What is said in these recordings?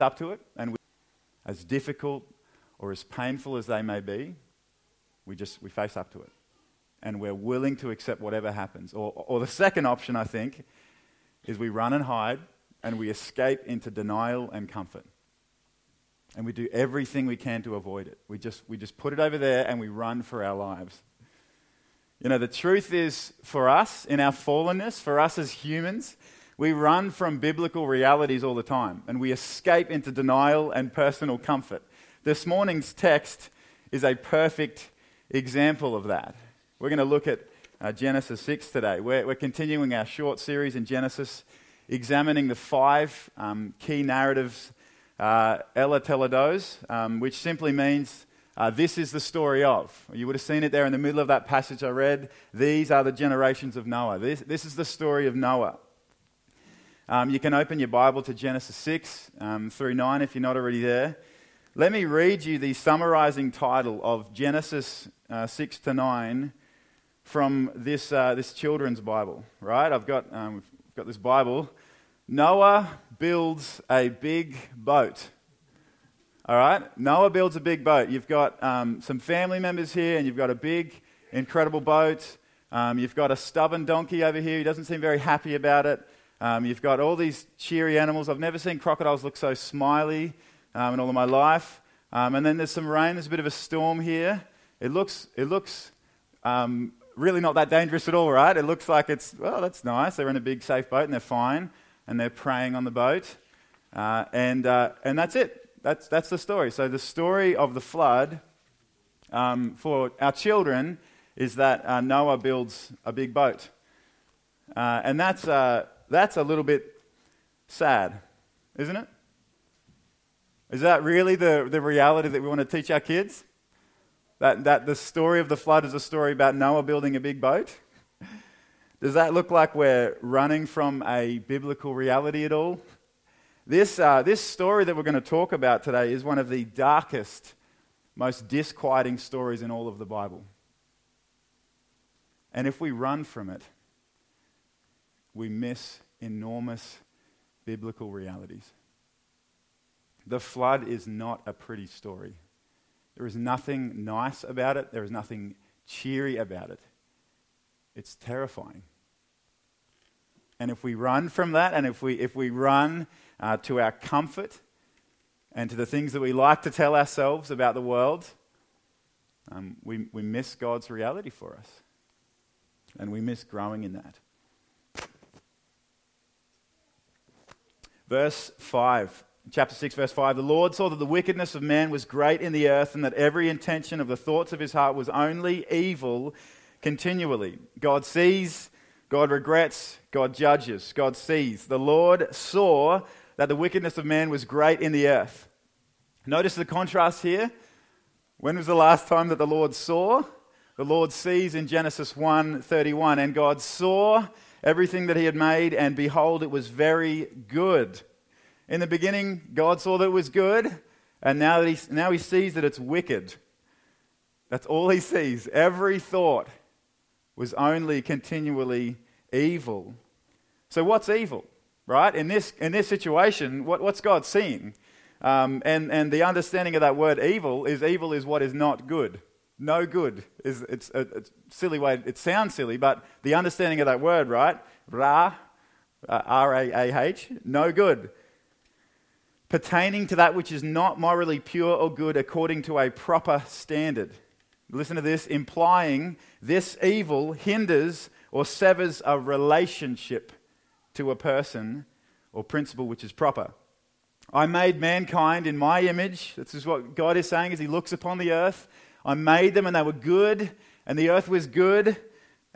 up to it, and we, as difficult or as painful as they may be, we just we face up to it, and we're willing to accept whatever happens. Or, or the second option, I think, is we run and hide, and we escape into denial and comfort, and we do everything we can to avoid it. We just we just put it over there, and we run for our lives. You know, the truth is for us in our fallenness, for us as humans we run from biblical realities all the time and we escape into denial and personal comfort. This morning's text is a perfect example of that. We're going to look at uh, Genesis 6 today. We're, we're, continuing our short series in Genesis, examining the five um, key narratives, uh, um, which simply means uh, this is the story of. You would have seen it there in the middle of that passage I read. These are the generations of Noah. This, this is the story of Noah. Um, you can open your Bible to Genesis 6 um, through 9 if you're not already there. Let me read you the summarizing title of Genesis uh, 6 to 9 from this, uh, this children's Bible, right? I've got, um, got this Bible. Noah builds a big boat. All right? Noah builds a big boat. You've got um, some family members here, and you've got a big, incredible boat. Um, you've got a stubborn donkey over here. He doesn't seem very happy about it. Um, you've got all these cheery animals. I've never seen crocodiles look so smiley um, in all of my life. Um, and then there's some rain. There's a bit of a storm here. It looks, it looks um, really not that dangerous at all, right? It looks like it's, well, that's nice. They're in a big, safe boat and they're fine. And they're praying on the boat. Uh, and, uh, and that's it. That's, that's the story. So the story of the flood um, for our children is that uh, Noah builds a big boat. Uh, and that's uh, that's a little bit sad, isn't it? Is that really the, the reality that we want to teach our kids? That, that the story of the flood is a story about Noah building a big boat? Does that look like we're running from a biblical reality at all? This, uh, this story that we're going to talk about today is one of the darkest, most disquieting stories in all of the Bible. And if we run from it, we miss enormous biblical realities. The flood is not a pretty story. There is nothing nice about it, there is nothing cheery about it. It's terrifying. And if we run from that, and if we, if we run uh, to our comfort and to the things that we like to tell ourselves about the world, um, we, we miss God's reality for us. And we miss growing in that. Verse 5, chapter 6, verse 5 The Lord saw that the wickedness of man was great in the earth, and that every intention of the thoughts of his heart was only evil continually. God sees, God regrets, God judges, God sees. The Lord saw that the wickedness of man was great in the earth. Notice the contrast here. When was the last time that the Lord saw? The Lord sees in Genesis 1:31 and God saw everything that he had made, and behold, it was very good. In the beginning, God saw that it was good, and now, that he, now he sees that it's wicked. That's all he sees. Every thought was only continually evil. So, what's evil, right? In this, in this situation, what, what's God seeing? Um, and, and the understanding of that word evil is evil is what is not good no good is it's a, a, silly way it sounds silly but the understanding of that word right? Ra uh, r-a-a-h no good. Pertaining to that which is not morally pure or good according to a proper standard. Listen to this. Implying this evil hinders or severs a relationship to a person or principle which is proper. I made mankind in my image. This is what god is saying as he looks upon the earth I made them and they were good, and the earth was good,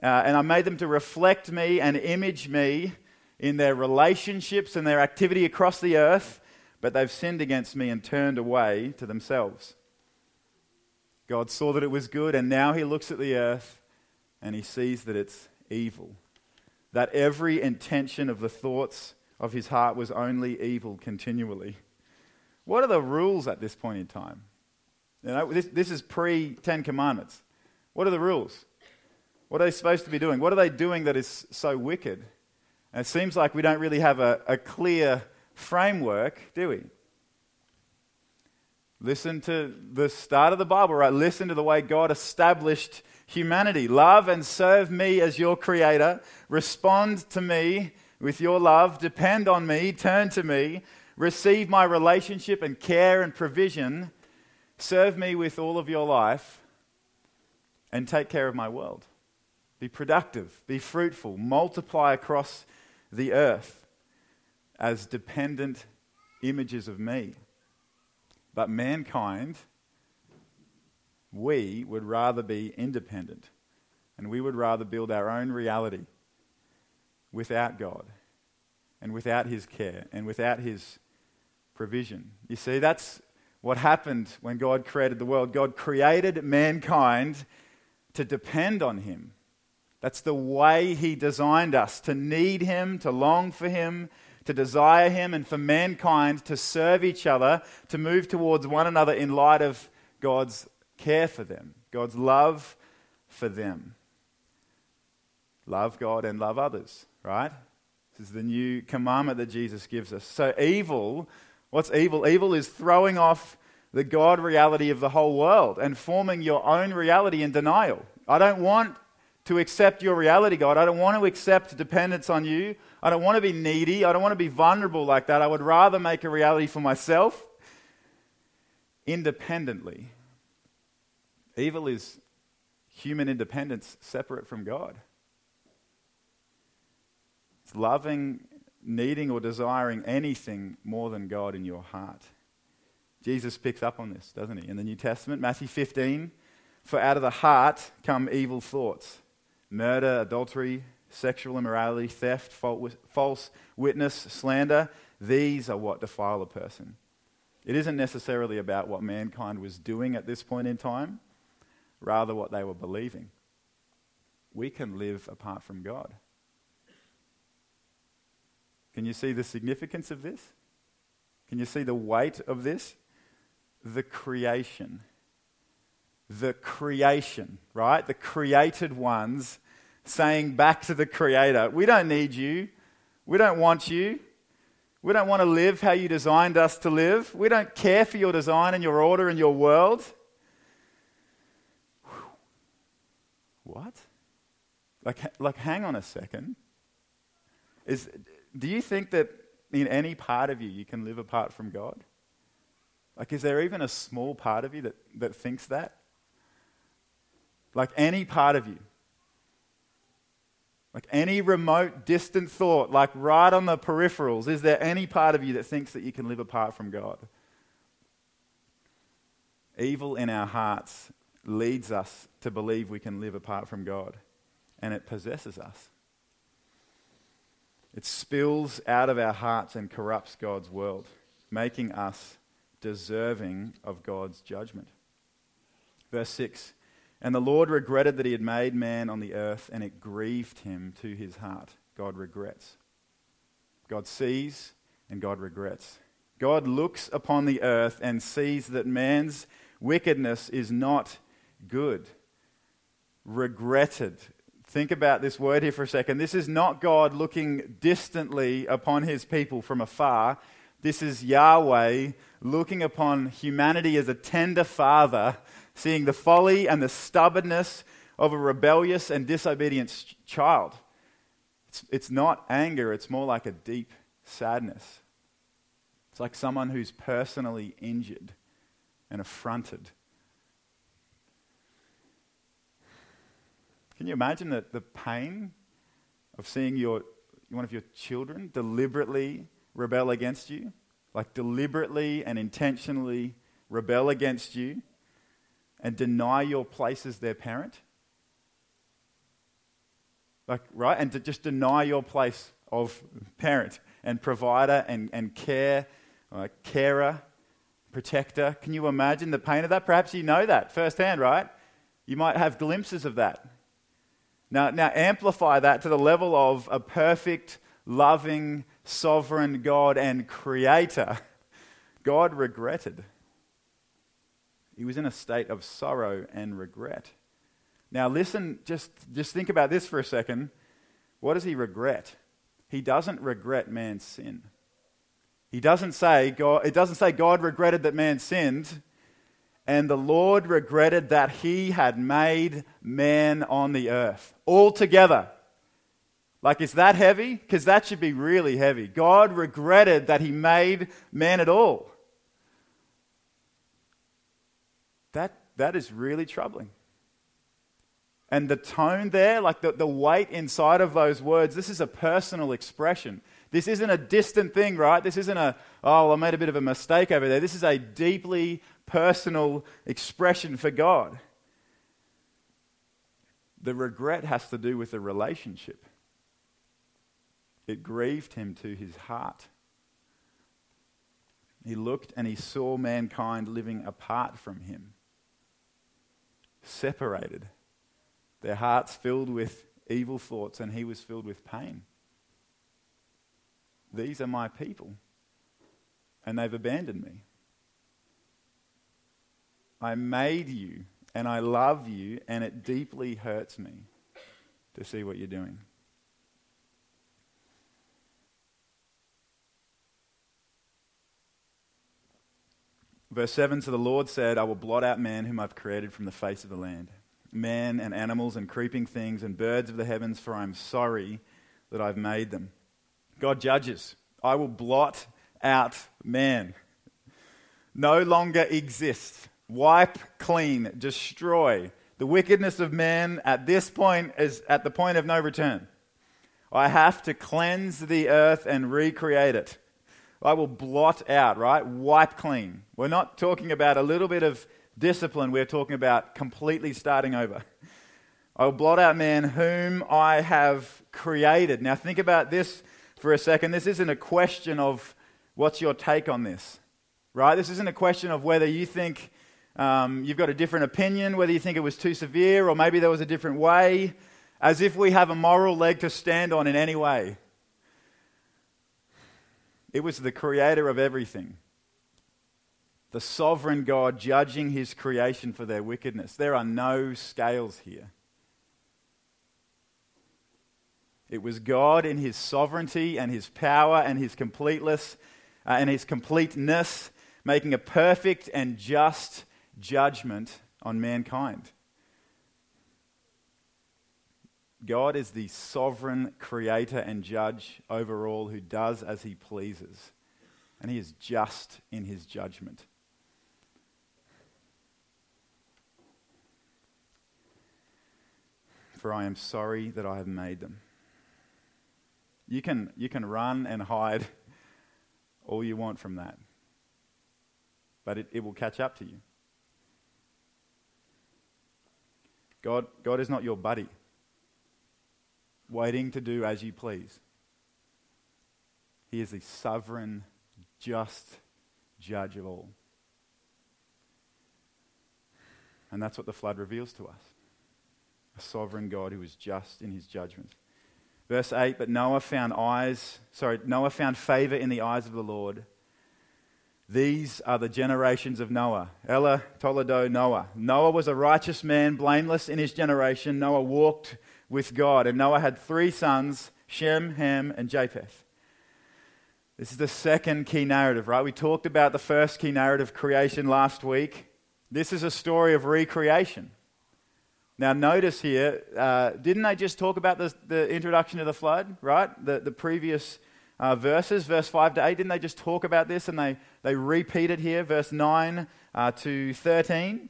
uh, and I made them to reflect me and image me in their relationships and their activity across the earth, but they've sinned against me and turned away to themselves. God saw that it was good, and now he looks at the earth and he sees that it's evil. That every intention of the thoughts of his heart was only evil continually. What are the rules at this point in time? You know, this, this is pre Ten Commandments. What are the rules? What are they supposed to be doing? What are they doing that is so wicked? And it seems like we don't really have a, a clear framework, do we? Listen to the start of the Bible, right? Listen to the way God established humanity. Love and serve me as your creator. Respond to me with your love. Depend on me. Turn to me. Receive my relationship and care and provision. Serve me with all of your life and take care of my world. Be productive, be fruitful, multiply across the earth as dependent images of me. But mankind, we would rather be independent and we would rather build our own reality without God and without His care and without His provision. You see, that's what happened when God created the world. God created mankind to depend on Him. That's the way He designed us to need Him, to long for Him, to desire Him, and for mankind to serve each other, to move towards one another in light of God's care for them, God's love for them. Love God and love others, right? This is the new commandment that Jesus gives us. So, evil, what's evil? Evil is throwing off the God reality of the whole world and forming your own reality in denial. I don't want to accept your reality, God. I don't want to accept dependence on you. I don't want to be needy. I don't want to be vulnerable like that. I would rather make a reality for myself independently. Evil is human independence separate from God. It's loving, needing, or desiring anything more than God in your heart. Jesus picks up on this, doesn't he? In the New Testament, Matthew 15, for out of the heart come evil thoughts murder, adultery, sexual immorality, theft, false witness, slander. These are what defile a person. It isn't necessarily about what mankind was doing at this point in time, rather, what they were believing. We can live apart from God. Can you see the significance of this? Can you see the weight of this? the creation. The creation, right? The created ones saying back to the Creator, We don't need you. We don't want you. We don't want to live how you designed us to live. We don't care for your design and your order and your world. What? Like, like hang on a second. Is, do you think that in any part of you you can live apart from God? Like, is there even a small part of you that, that thinks that? Like, any part of you. Like, any remote, distant thought, like right on the peripherals, is there any part of you that thinks that you can live apart from God? Evil in our hearts leads us to believe we can live apart from God, and it possesses us. It spills out of our hearts and corrupts God's world, making us deserving of God's judgment. Verse 6 And the Lord regretted that he had made man on the earth, and it grieved him to his heart. God regrets. God sees, and God regrets. God looks upon the earth and sees that man's wickedness is not good. Regretted. Think about this word here for a second. This is not God looking distantly upon his people from afar. This is Yahweh looking upon humanity as a tender father, seeing the folly and the stubbornness of a rebellious and disobedient child. It's, it's not anger, it's more like a deep sadness. It's like someone who's personally injured and affronted. Can you imagine the, the pain of seeing your, one of your children deliberately rebel against you, like deliberately and intentionally rebel against you and deny your place as their parent? Like, right? And to just deny your place of parent and provider and, and care, uh, carer, protector. Can you imagine the pain of that? Perhaps you know that firsthand, right? You might have glimpses of that. Now, now amplify that to the level of a perfect, loving, sovereign God and creator, God regretted. He was in a state of sorrow and regret. Now, listen, just, just think about this for a second. What does he regret? He doesn't regret man's sin. He doesn't say God, it doesn't say God regretted that man sinned. And the Lord regretted that he had made man on the earth altogether. Like, is that heavy? Because that should be really heavy. God regretted that he made man at all. That, that is really troubling. And the tone there, like the, the weight inside of those words, this is a personal expression. This isn't a distant thing, right? This isn't a, oh, I made a bit of a mistake over there. This is a deeply personal expression for God. The regret has to do with the relationship, it grieved him to his heart. He looked and he saw mankind living apart from him, separated, their hearts filled with evil thoughts, and he was filled with pain. These are my people, and they've abandoned me. I made you, and I love you, and it deeply hurts me to see what you're doing. Verse 7 So the Lord said, I will blot out man whom I've created from the face of the land, man and animals and creeping things and birds of the heavens, for I am sorry that I've made them. God judges. I will blot out man. No longer exists. Wipe clean, destroy. The wickedness of man at this point is at the point of no return. I have to cleanse the earth and recreate it. I will blot out, right? Wipe clean. We're not talking about a little bit of discipline, we're talking about completely starting over. I will blot out man whom I have created. Now, think about this for a second. This isn't a question of what's your take on this, right? This isn't a question of whether you think um, you've got a different opinion, whether you think it was too severe or maybe there was a different way, as if we have a moral leg to stand on in any way. It was the creator of everything, the sovereign God judging his creation for their wickedness. There are no scales here. It was God in his sovereignty and his power and his completeness uh, and his completeness making a perfect and just judgment on mankind. God is the sovereign creator and judge over all who does as he pleases, and he is just in his judgment. For I am sorry that I have made them. You can, you can run and hide all you want from that, but it, it will catch up to you. God, God is not your buddy, waiting to do as you please. He is the sovereign, just judge of all. And that's what the flood reveals to us a sovereign God who is just in his judgment. Verse 8, but Noah found eyes, sorry, Noah found favor in the eyes of the Lord. These are the generations of Noah. Ella, toledot, Noah. Noah was a righteous man, blameless in his generation. Noah walked with God. And Noah had three sons Shem, Ham, and Japheth. This is the second key narrative, right? We talked about the first key narrative, creation, last week. This is a story of recreation. Now, notice here, uh, didn't they just talk about the, the introduction of the flood, right? The, the previous uh, verses, verse 5 to 8, didn't they just talk about this and they, they repeat it here, verse 9 uh, to 13?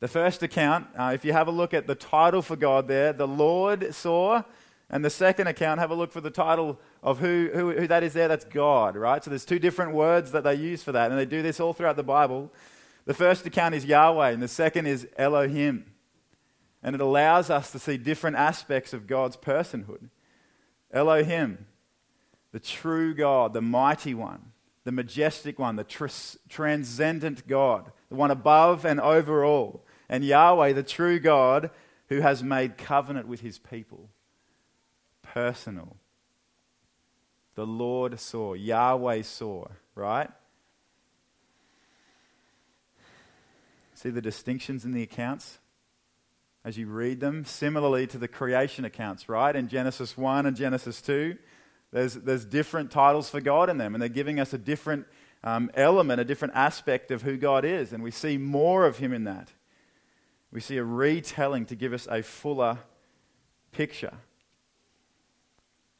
The first account, uh, if you have a look at the title for God there, the Lord saw, and the second account, have a look for the title of who, who, who that is there, that's God, right? So there's two different words that they use for that, and they do this all throughout the Bible. The first account is Yahweh, and the second is Elohim. And it allows us to see different aspects of God's personhood. Elohim, the true God, the mighty one, the majestic one, the tr- transcendent God, the one above and over all. And Yahweh, the true God, who has made covenant with his people. Personal. The Lord saw, Yahweh saw, right? See the distinctions in the accounts? as you read them, similarly to the creation accounts, right? In Genesis 1 and Genesis 2, there's, there's different titles for God in them, and they're giving us a different um, element, a different aspect of who God is, and we see more of Him in that. We see a retelling to give us a fuller picture.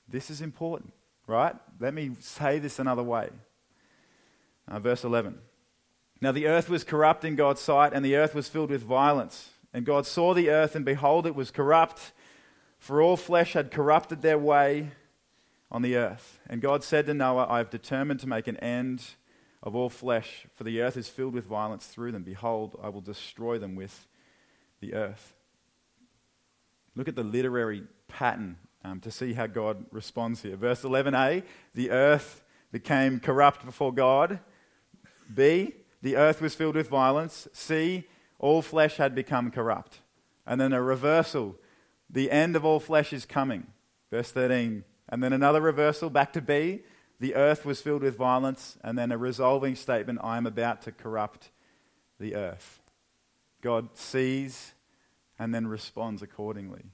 This is important, right? Let me say this another way. Uh, verse 11. Now the earth was corrupt in God's sight, and the earth was filled with violence. And God saw the earth, and behold, it was corrupt, for all flesh had corrupted their way on the earth. And God said to Noah, I have determined to make an end of all flesh, for the earth is filled with violence through them. Behold, I will destroy them with the earth. Look at the literary pattern um, to see how God responds here. Verse 11a the earth became corrupt before God. B, the earth was filled with violence. C, all flesh had become corrupt. And then a reversal. The end of all flesh is coming. Verse 13. And then another reversal back to B. The earth was filled with violence. And then a resolving statement I am about to corrupt the earth. God sees and then responds accordingly.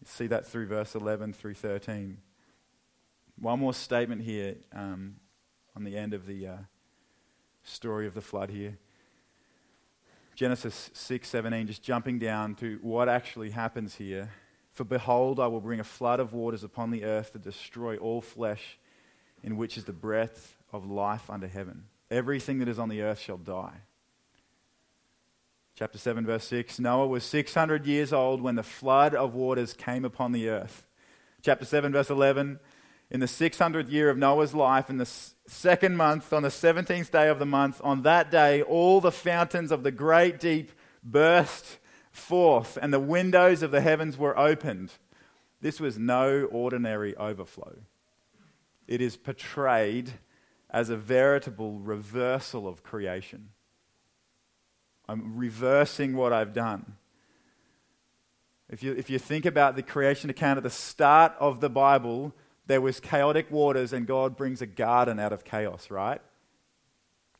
You see that through verse 11 through 13. One more statement here um, on the end of the uh, story of the flood here. Genesis 6:17 just jumping down to what actually happens here. For behold, I will bring a flood of waters upon the earth to destroy all flesh in which is the breath of life under heaven. Everything that is on the earth shall die. Chapter 7, verse 6 Noah was 600 years old when the flood of waters came upon the earth. Chapter 7, verse 11 In the 600th year of Noah's life, in the second month, on the 17th day of the month, on that day, all the fountains of the great deep burst forth, and the windows of the heavens were opened. This was no ordinary overflow. It is portrayed as a veritable reversal of creation. I'm reversing what I've done. If you, if you think about the creation account at the start of the Bible, there was chaotic waters and God brings a garden out of chaos, right?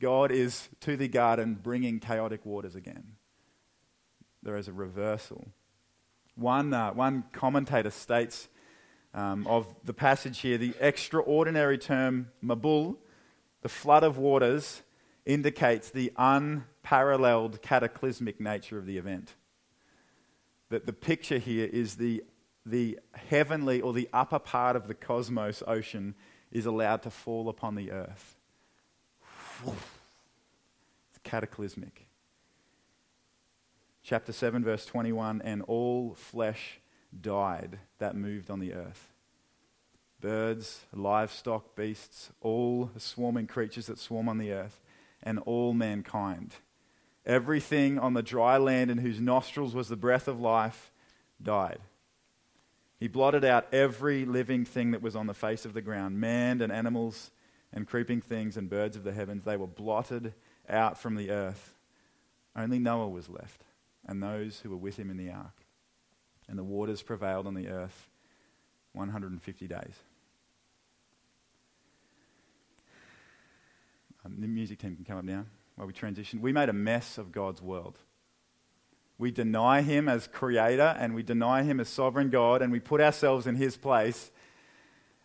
God is to the garden bringing chaotic waters again. There is a reversal. One, uh, one commentator states um, of the passage here the extraordinary term mabul, the flood of waters, indicates the unparalleled cataclysmic nature of the event. That the picture here is the, the heavenly or the upper part of the cosmos ocean is allowed to fall upon the earth. It's cataclysmic. Chapter 7, verse 21 and all flesh died that moved on the earth birds, livestock, beasts, all swarming creatures that swarm on the earth and all mankind. Everything on the dry land in whose nostrils was the breath of life died. He blotted out every living thing that was on the face of the ground man and animals and creeping things and birds of the heavens. They were blotted out from the earth. Only Noah was left, and those who were with him in the ark. And the waters prevailed on the earth 150 days. Um, the music team can come up now while we transition. We made a mess of God's world. We deny Him as creator and we deny Him as sovereign God and we put ourselves in His place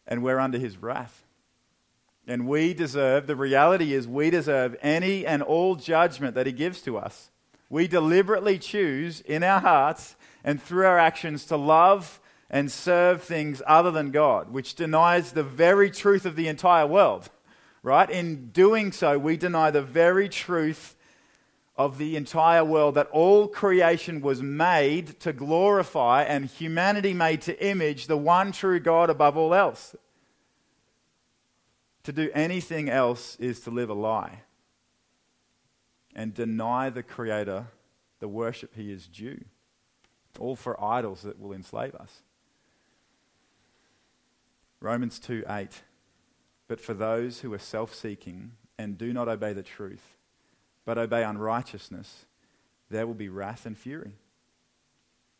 and we're under His wrath. And we deserve, the reality is, we deserve any and all judgment that He gives to us. We deliberately choose in our hearts and through our actions to love and serve things other than God, which denies the very truth of the entire world right? In doing so, we deny the very truth of the entire world that all creation was made to glorify and humanity made to image the one true God above all else. To do anything else is to live a lie and deny the Creator the worship He is due, all for idols that will enslave us. Romans 2 8 but for those who are self seeking and do not obey the truth, but obey unrighteousness, there will be wrath and fury.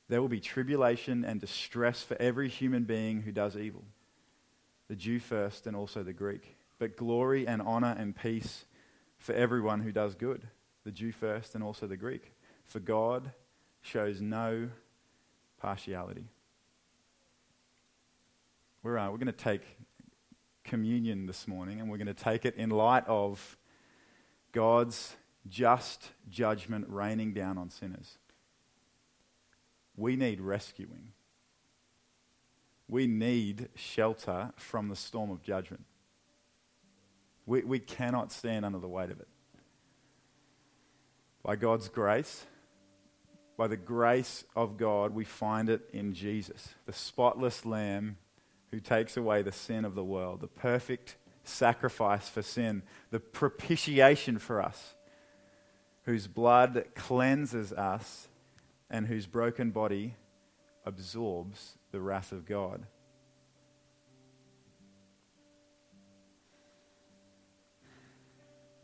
There will be tribulation and distress for every human being who does evil, the Jew first and also the Greek, but glory and honor and peace for everyone who does good, the Jew first and also the Greek. For God shows no partiality. We're, uh, we're going to take communion this morning, and we're going to take it in light of God's just judgment raining down on sinners. We need rescuing. We need shelter from the storm of judgment. We, we cannot stand under the weight of it. By God's grace, by the grace of God, we find it in Jesus, the spotless Lamb who takes away the sin of the world, the perfect sacrifice for sin, the propitiation for us, whose blood cleanses us and whose broken body absorbs the wrath of God.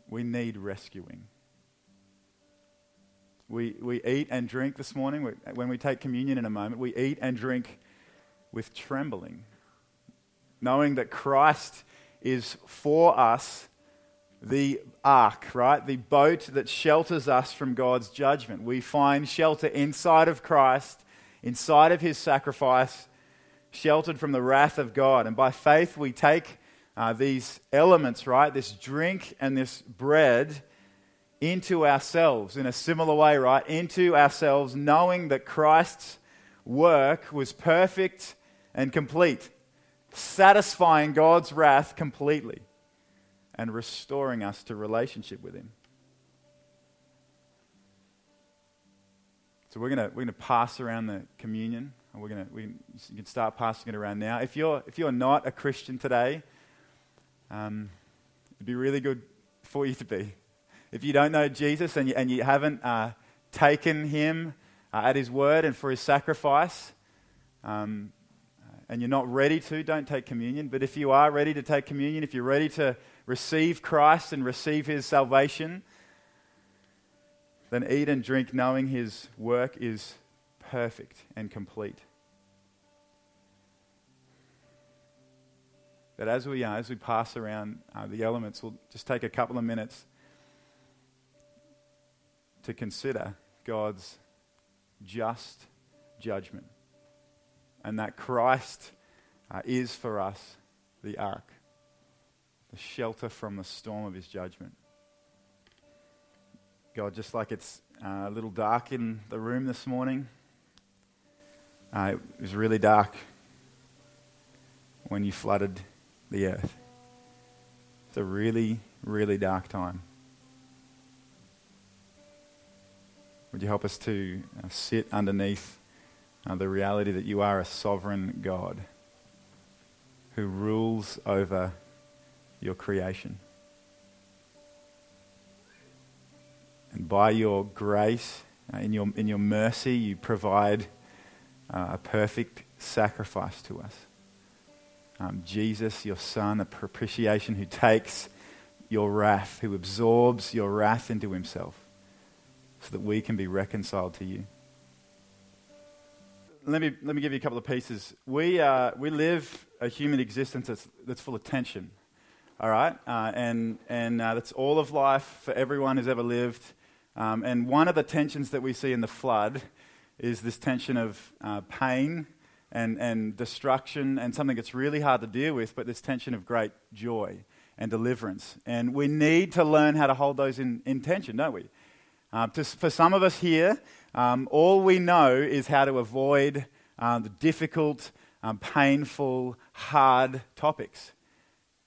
We need rescuing. We, we eat and drink this morning. We, when we take communion in a moment, we eat and drink with trembling, knowing that Christ is for us the ark, right? The boat that shelters us from God's judgment. We find shelter inside of Christ, inside of his sacrifice, sheltered from the wrath of God. And by faith, we take uh, these elements, right? This drink and this bread into ourselves in a similar way, right? Into ourselves, knowing that Christ's work was perfect and complete, satisfying God's wrath completely and restoring us to relationship with Him. So we're going we're gonna pass around the communion. And we're gonna, we, you can start passing it around now. If you're, if you're not a Christian today, um, it'd be really good for you to be. If you don't know Jesus and you, and you haven't uh, taken him uh, at his word and for his sacrifice, um, and you're not ready to, don't take communion. But if you are ready to take communion, if you're ready to receive Christ and receive his salvation, then eat and drink knowing his work is perfect and complete. that as we, uh, as we pass around uh, the elements, we'll just take a couple of minutes to consider God's just judgment and that Christ uh, is for us the ark, the shelter from the storm of his judgment. God, just like it's uh, a little dark in the room this morning, uh, it was really dark when you flooded the earth. It's a really, really dark time. Would you help us to uh, sit underneath uh, the reality that you are a sovereign God who rules over your creation? And by your grace, uh, in, your, in your mercy, you provide uh, a perfect sacrifice to us um, Jesus, your Son, a propitiation who takes your wrath, who absorbs your wrath into himself, so that we can be reconciled to you. Let me, let me give you a couple of pieces. We, uh, we live a human existence that's, that's full of tension, all right? Uh, and and uh, that's all of life for everyone who's ever lived. Um, and one of the tensions that we see in the flood is this tension of uh, pain and, and destruction and something that's really hard to deal with, but this tension of great joy and deliverance. And we need to learn how to hold those in, in tension, don't we? To, for some of us here, um, all we know is how to avoid um, the difficult, um, painful, hard topics.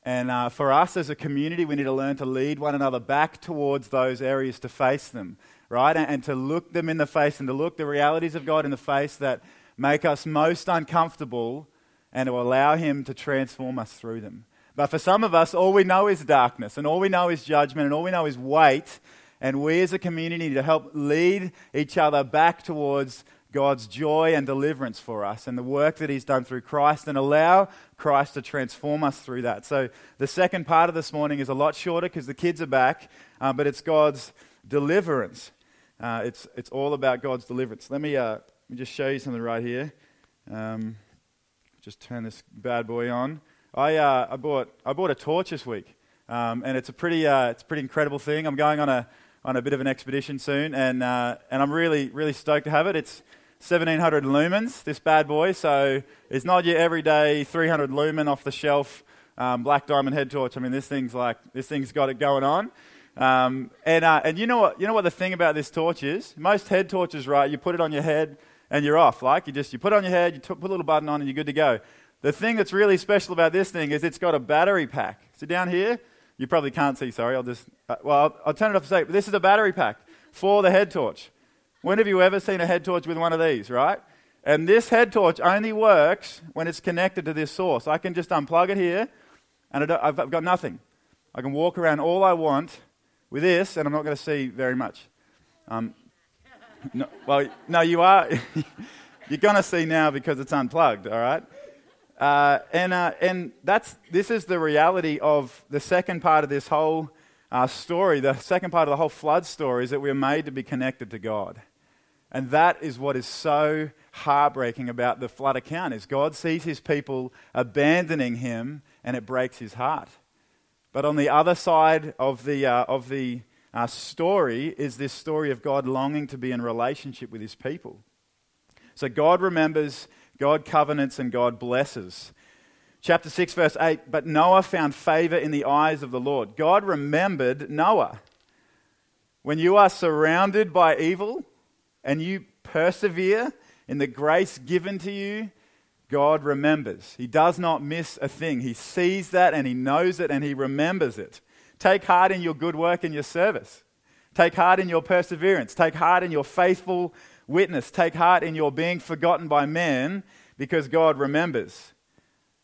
And uh, for us as a community, we need to learn to lead one another back towards those areas to face them, right? And, and to look them in the face and to look the realities of God in the face that make us most uncomfortable and to allow Him to transform us through them. But for some of us, all we know is darkness, and all we know is judgment, and all we know is weight. And we as a community to help lead each other back towards God's joy and deliverance for us and the work that He's done through Christ and allow Christ to transform us through that. So, the second part of this morning is a lot shorter because the kids are back, uh, but it's God's deliverance. Uh, it's, it's all about God's deliverance. Let me, uh, me just show you something right here. Um, just turn this bad boy on. I, uh, I, bought, I bought a torch this week, um, and it's a pretty, uh, it's a pretty incredible thing. I'm going on a, on a bit of an expedition soon, and, uh, and I'm really, really stoked to have it. It's 1700 lumens, this bad boy, so it's not your everyday 300 lumen off the shelf um, black diamond head torch. I mean, this thing's like this thing's got it going on. Um, and uh, and you know what you know what the thing about this torch is? Most head torches, right? You put it on your head and you're off. Like you just you put it on your head, you t- put a little button on, and you're good to go. The thing that's really special about this thing is it's got a battery pack. So down here, you probably can't see. Sorry, I'll just uh, well I'll, I'll turn it off a sec. But this is a battery pack for the head torch. When have you ever seen a head torch with one of these, right? And this head torch only works when it's connected to this source. I can just unplug it here, and I've got nothing. I can walk around all I want with this, and I'm not going to see very much. Um, no, well, no, you are. you're going to see now because it's unplugged, all right? Uh, and uh, and that's, this is the reality of the second part of this whole uh, story. The second part of the whole flood story is that we're made to be connected to God. And that is what is so heartbreaking about the flood account is God sees his people abandoning him and it breaks his heart. But on the other side of the, uh, of the uh, story is this story of God longing to be in relationship with his people. So God remembers, God covenants, and God blesses. Chapter 6, verse 8 But Noah found favor in the eyes of the Lord. God remembered Noah. When you are surrounded by evil, and you persevere in the grace given to you, God remembers. He does not miss a thing. He sees that and he knows it and he remembers it. Take heart in your good work and your service. Take heart in your perseverance. Take heart in your faithful witness. Take heart in your being forgotten by men because God remembers.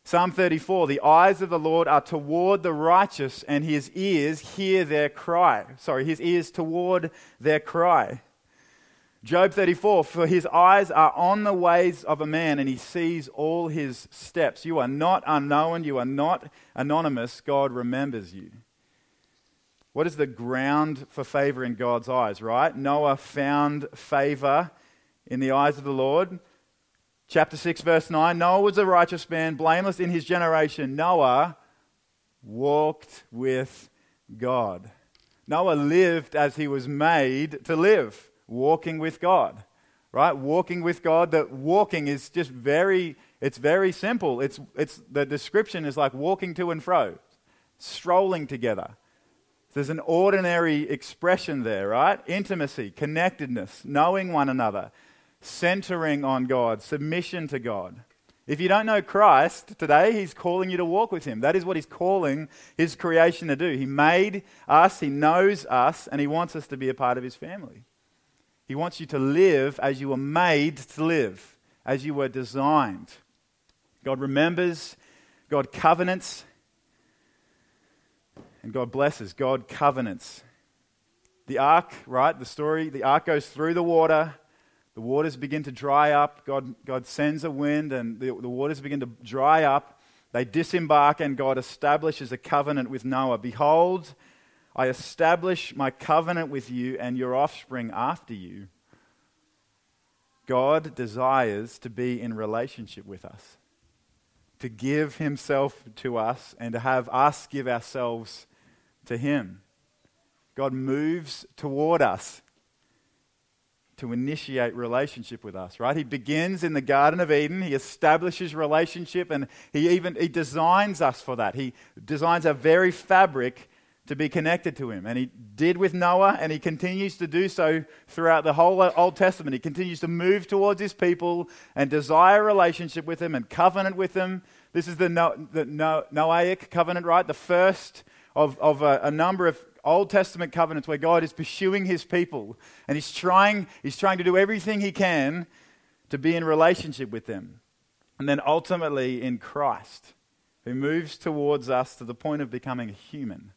Psalm 34 The eyes of the Lord are toward the righteous, and his ears hear their cry. Sorry, his ears toward their cry. Job 34 For his eyes are on the ways of a man, and he sees all his steps. You are not unknown, you are not anonymous. God remembers you. What is the ground for favor in God's eyes, right? Noah found favor in the eyes of the Lord. Chapter 6, verse 9 Noah was a righteous man, blameless in his generation. Noah walked with God. Noah lived as he was made to live walking with God, right? Walking with God. That walking is just very, it's very simple. It's, it's, the description is like walking to and fro, strolling together. There's an ordinary expression there, right? Intimacy, connectedness, knowing one another, centering on God, submission to God. If you don't know Christ today, He's calling you to walk with Him. That is what He's calling His creation to do. He made us, He knows us, and He wants us to be a part of His family. He wants you to live as you were made to live, as you were designed. God remembers, God covenants, and God blesses. God covenants. The ark, right? The story, the ark goes through the water. The waters begin to dry up. God, God sends a wind, and the, the waters begin to dry up. They disembark, and God establishes a covenant with Noah. Behold, I establish my covenant with you and your offspring after you. God desires to be in relationship with us, to give himself to us, and to have us give ourselves to him. God moves toward us to initiate relationship with us, right? He begins in the Garden of Eden. He establishes relationship and he even he designs us for that. He designs our very fabric to be connected to him. And he did with Noah, and he continues to do so throughout the whole Old Testament. He continues to move towards his people and desire relationship with them and covenant with them. This is the, no, the no, Noahic covenant, right? The first of, of a, a number of Old Testament covenants where God is pursuing his people and he's trying, he's trying to do everything he can to be in relationship with them. And then ultimately in Christ, who moves towards us to the point of becoming a human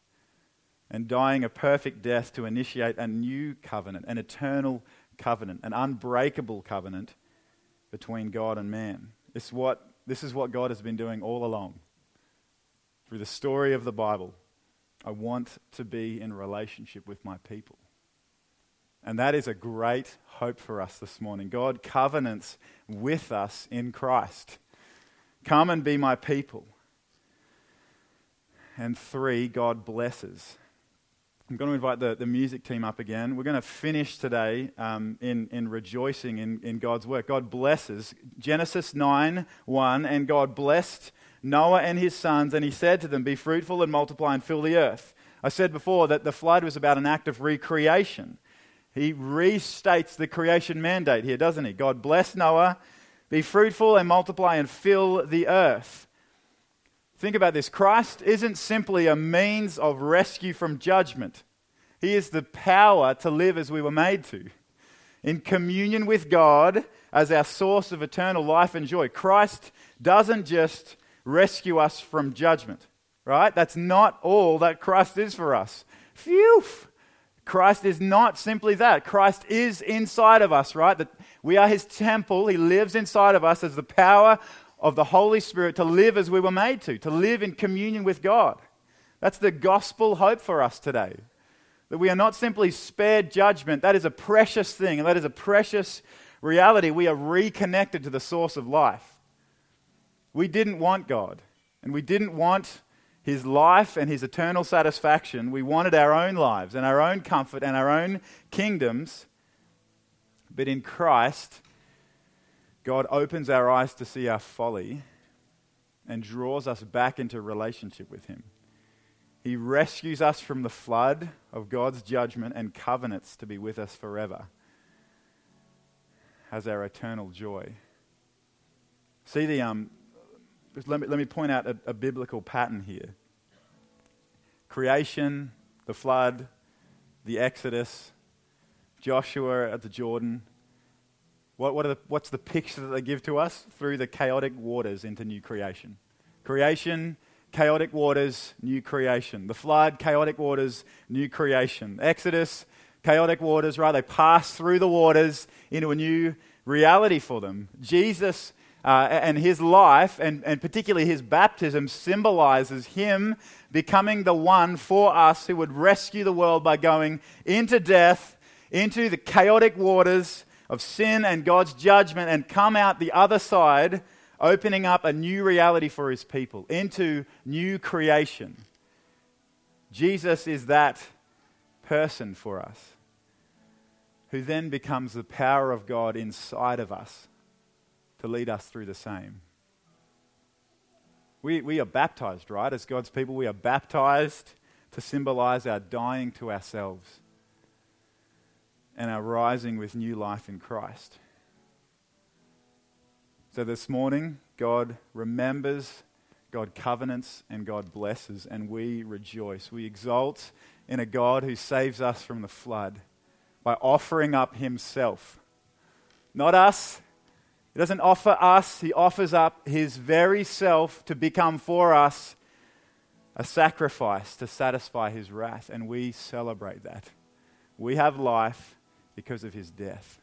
and dying a perfect death to initiate a new covenant, an eternal covenant, an unbreakable covenant between God and man. It's what, this is what God has been doing all along. Through the story of the Bible, I want to be in relationship with my people. And that is a great hope for us this morning. God covenants with us in Christ. Come and be my people. And three, God blesses. I'm going to invite the, the music team up again. We're going to finish today um, in, in rejoicing in, in God's work. God blesses. Genesis 9 1, and God blessed Noah and his sons, and he said to them, Be fruitful and multiply and fill the earth. I said before that the flood was about an act of recreation. He restates the creation mandate here, doesn't he? God bless Noah, be fruitful and multiply and fill the earth. Think about this Christ isn't simply a means of rescue from judgment, He is the power to live as we were made to. In communion with God as our source of eternal life and joy. Christ doesn't just rescue us from judgment, right? That's not all that Christ is for us. Phew! Christ is not simply that. Christ is inside of us, right? That we are his temple. He lives inside of us as the power of the Holy Spirit to live as we were made to, to live in communion with God. That's the gospel hope for us today. That we are not simply spared judgment. That is a precious thing, and that is a precious reality. We are reconnected to the source of life. We didn't want God, and we didn't want his life and his eternal satisfaction. We wanted our own lives and our own comfort and our own kingdoms. But in Christ, God opens our eyes to see our folly and draws us back into relationship with him. He rescues us from the flood of God's judgment and covenants to be with us forever as our eternal joy. See the, um, let me, let me point out a, a biblical pattern here creation, the flood, the Exodus, Joshua at the Jordan. What, what the, what's the picture that they give to us? Through the chaotic waters into new creation. Creation, chaotic waters, new creation. The flood, chaotic waters, new creation. Exodus, chaotic waters, right? They pass through the waters into a new reality for them. Jesus uh, and his life, and, and particularly his baptism, symbolizes him becoming the one for us who would rescue the world by going into death, into the chaotic waters of sin and God's judgment, and come out the other side, opening up a new reality for his people, into new creation. Jesus is that person for us, who then becomes the power of God inside of us to lead us through the same. We, we are baptized, right? As God's people, we are baptized to symbolize our dying to ourselves and are rising with new life in Christ. So this morning, God remembers, God covenants, and God blesses, and we rejoice. We exult in a God who saves us from the flood by offering up Himself. Not us, he doesn't offer us, He offers up His very self to become for us a sacrifice to satisfy His wrath, and we celebrate that. We have life because of His death.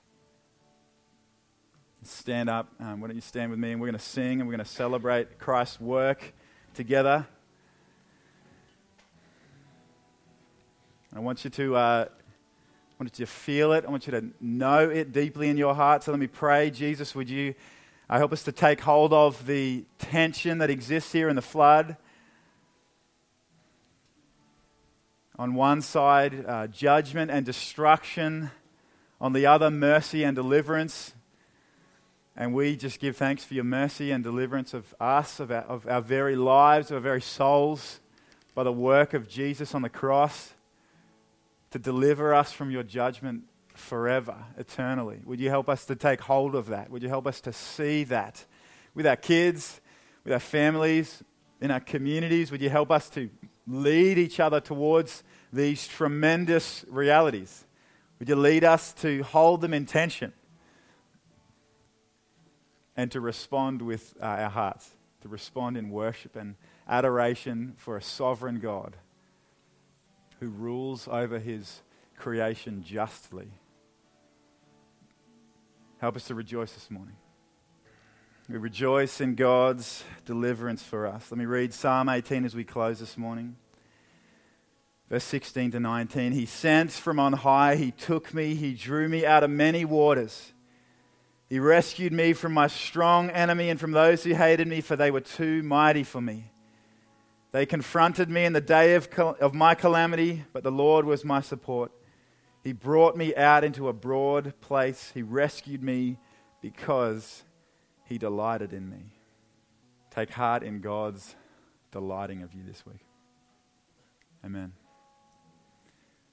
Stand up. Um, why don't you stand with me? And we're going to sing and we're going to celebrate Christ's work together. I want you to uh, I want you to feel it. I want you to know it deeply in your heart. So let me pray. Jesus, would you uh, help us to take hold of the tension that exists here in the flood? On one side, uh, judgment and destruction. On the other, mercy and deliverance. And we just give thanks for your mercy and deliverance of us, of our, of our very lives, of our very souls, by the work of Jesus on the cross to deliver us from your judgment forever, eternally. Would you help us to take hold of that? Would you help us to see that with our kids, with our families, in our communities? Would you help us to lead each other towards these tremendous realities? Would you lead us to hold them in tension and to respond with uh, our hearts, to respond in worship and adoration for a sovereign God? who rules over his creation justly. Help us to rejoice this morning. We rejoice in God's deliverance for us. Let me read Psalm 18 as we close this morning. Verse 16 to 19. He sent from on high, He took me, He drew me out of many waters. He rescued me from my strong enemy and from those who hated me, for they were too mighty for me. They confronted me in the day of, of my calamity, but the Lord was my support. He brought me out into a broad place. He rescued me because he delighted in me. take heart in God's delighting of you this week. Amen.